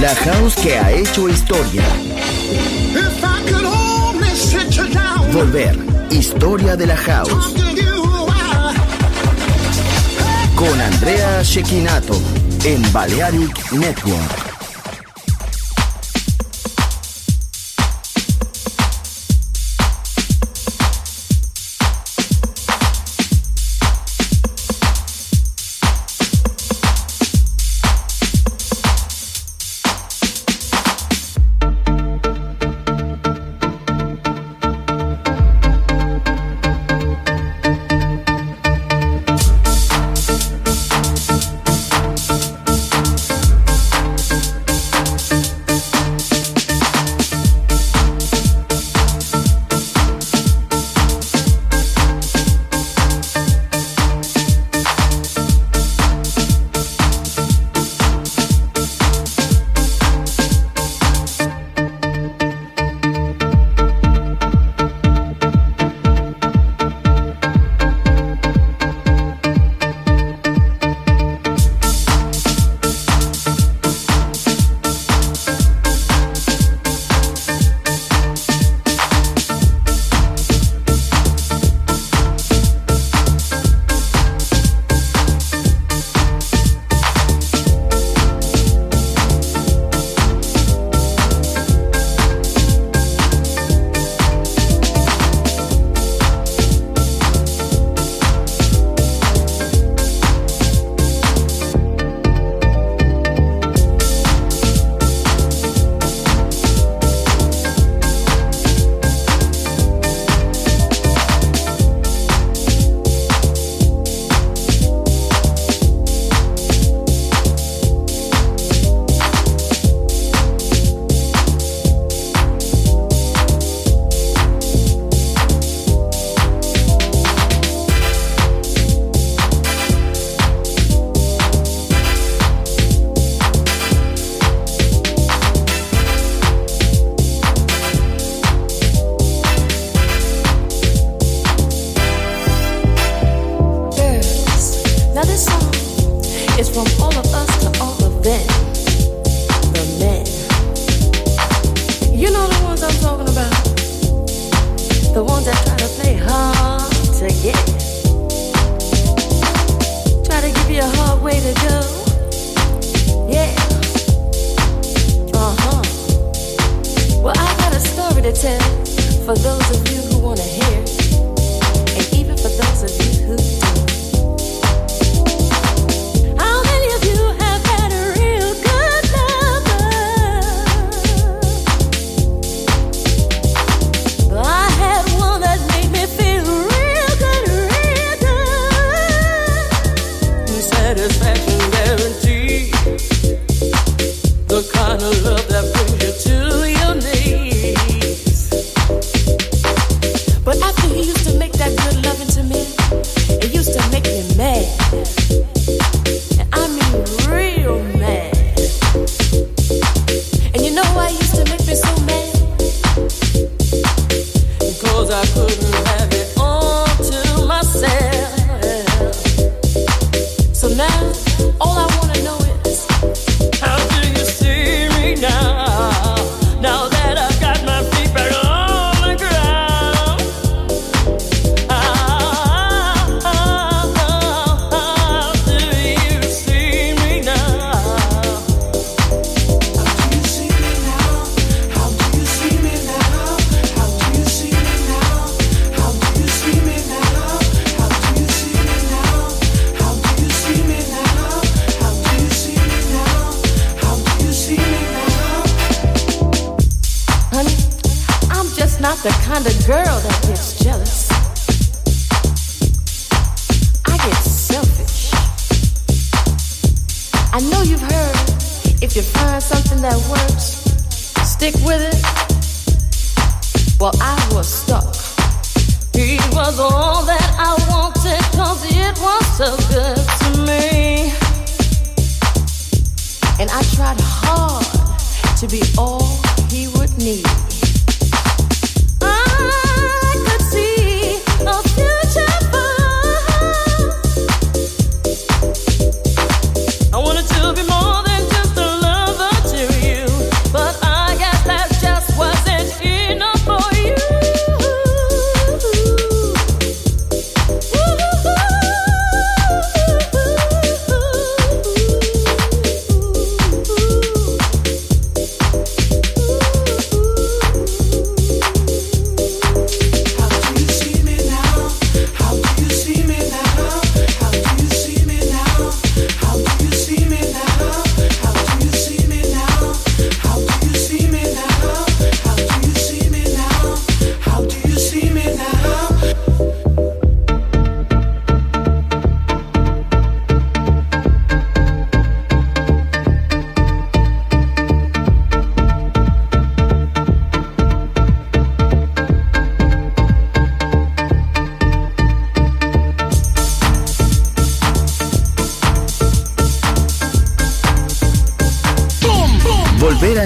La house que ha hecho historia. Volver. Historia de la house. Con Andrea Shekinato en Balearic Network.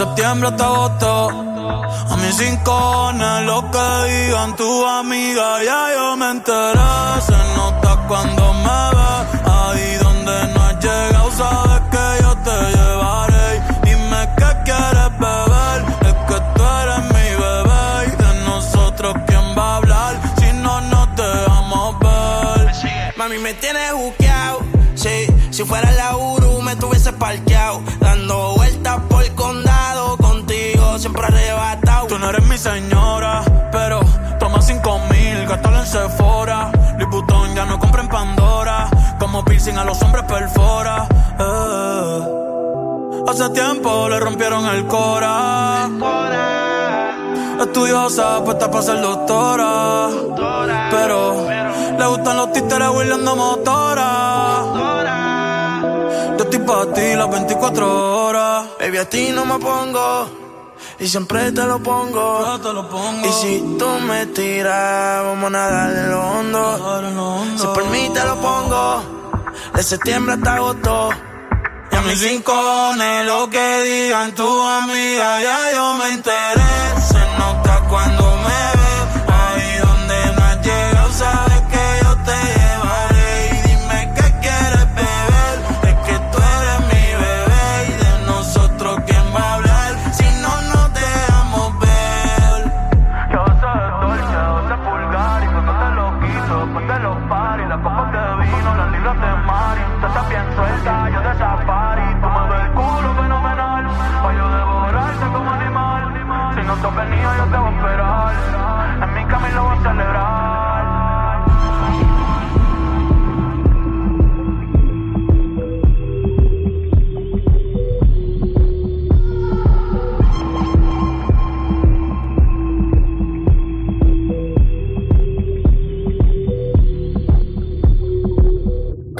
Septiembre hasta agosto. A mis cinco lo que digan tu amiga, ya yo me enteré. Se nota cuando me ve, ahí donde no has llegado, sabes que yo te llevaré. Dime qué quieres beber, es que tú eres mi bebé. Y de nosotros, ¿quién va a hablar si no nos dejamos ver? Mami, me tienes buqueado, sí. Si fuera la Uru, me tuviese parqueado. Dando eres mi señora, pero toma cinco mil, gástalo en Sephora. Louis ya no compra en Pandora. Como piercing a los hombres perfora. Eh. Hace tiempo le rompieron el cora. Estudiosa, puesta para ser doctora. Pero le gustan los títeres huirleando motora. Yo estoy para ti las 24 horas. Baby, a ti no me pongo. Y siempre te lo pongo. Yo te lo pongo. Y si tú me tiras, vamos a nadar en lo hondo. Si por mí te lo pongo. De septiembre hasta agosto. Y a mis rincones, lo que digan tu amiga, ya yo me enteré. Se nota cuando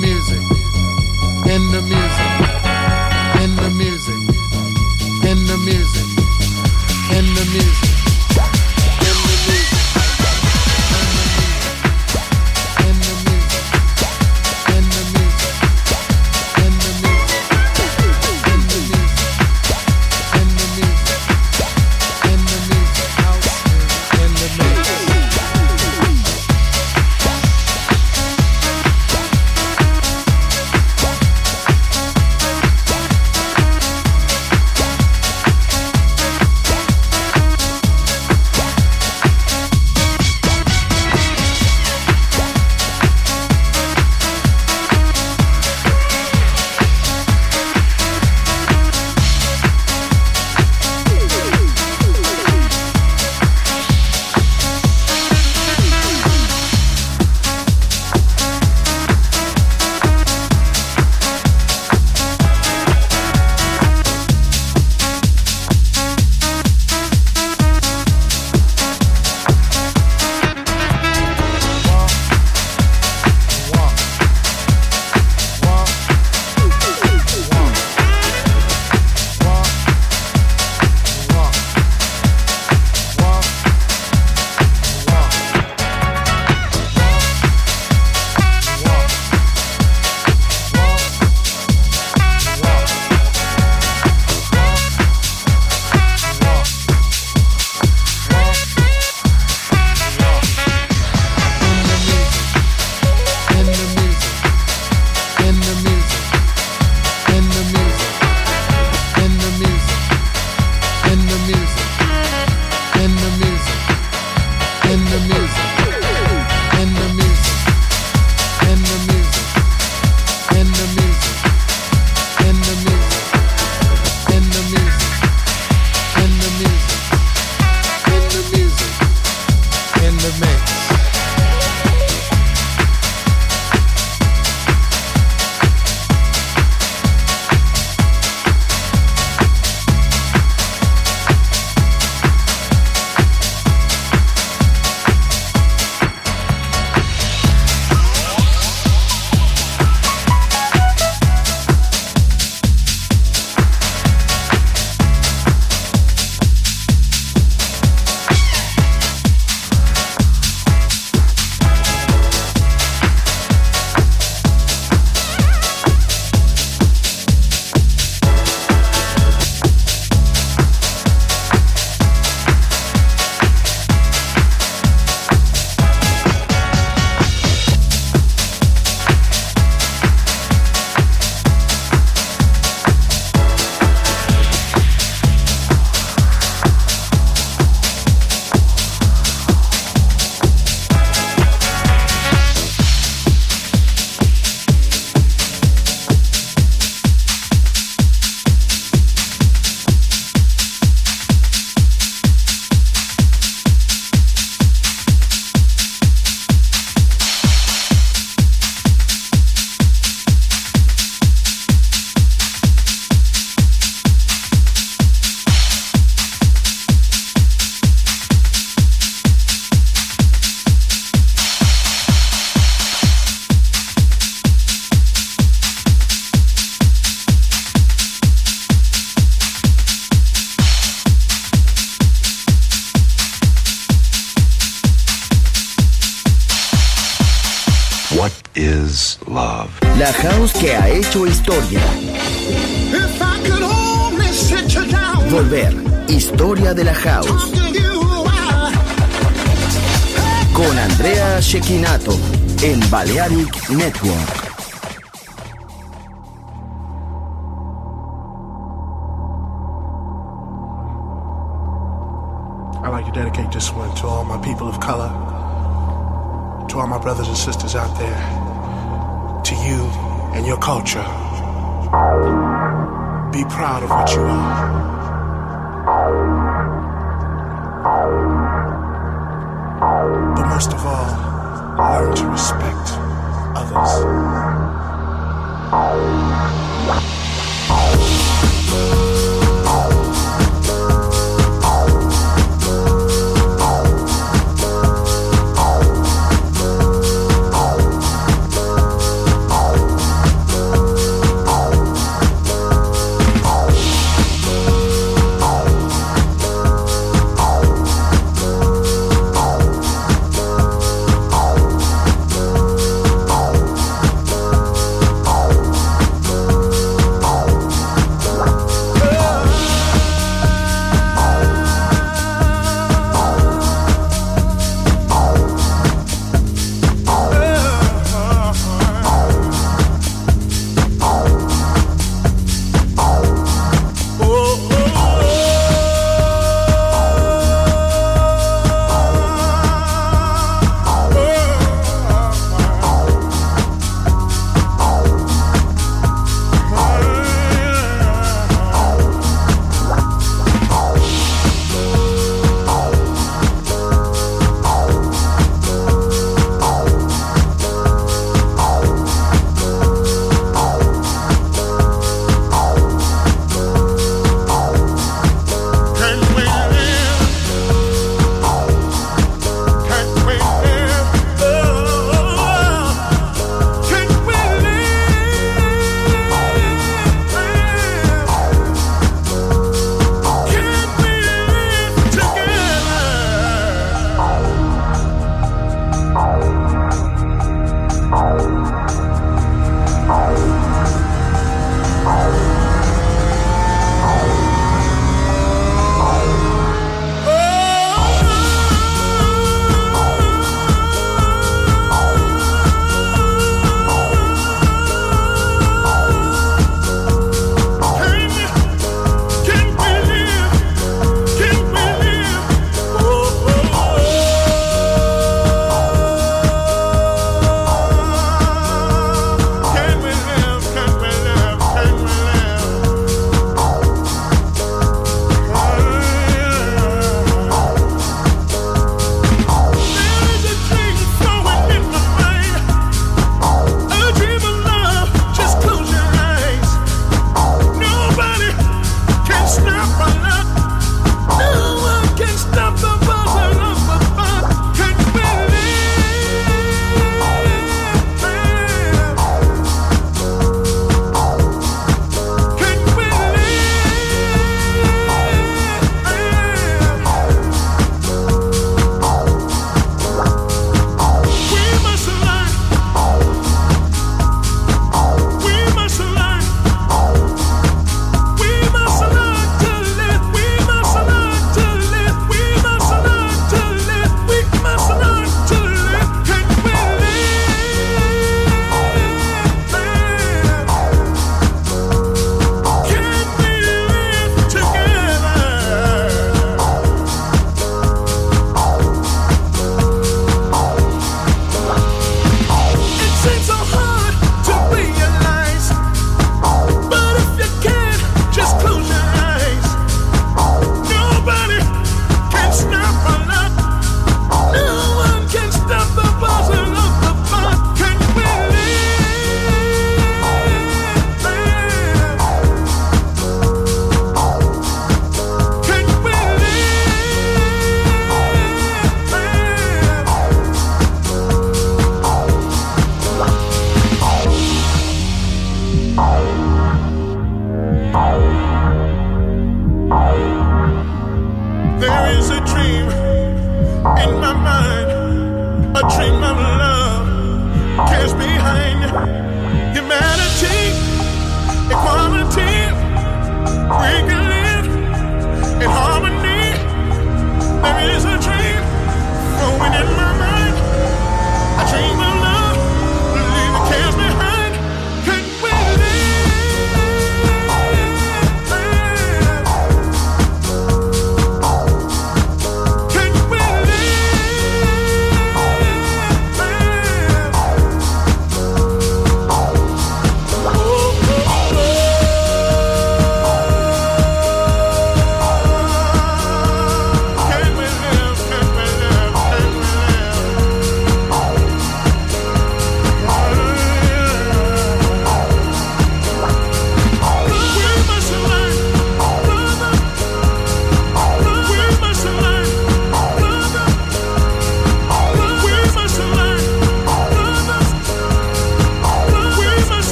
music. In the music. Is love. La house que ha hecho historia. If I could only sit you down, Volver. Historia de la house. you Con Andrea Shekinato. En Balearic Network. I'd like to dedicate this one to all my people of color, to all my brothers and sisters out there, you and your culture. Be proud of what you are. But most of all, learn to respect others.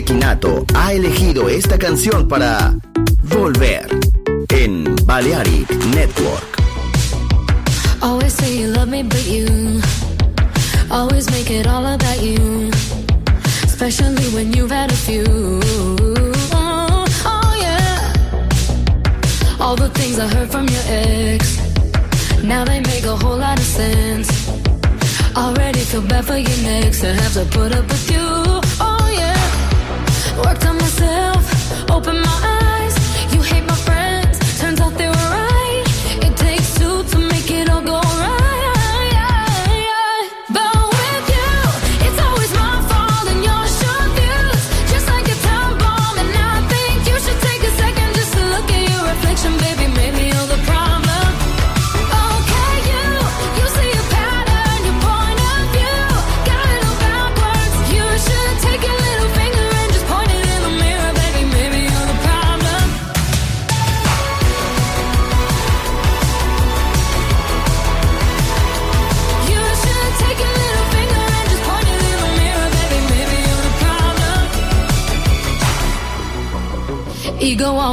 Chequinato ha elegido esta canción para Volver en Balearic Network. Always say you love me, but you always make it all about you, especially when you've had a few. Oh, oh yeah. All the things I heard from your ex, now they make a whole lot of sense. Already feel bad for you next to have to put up with you. open my eyes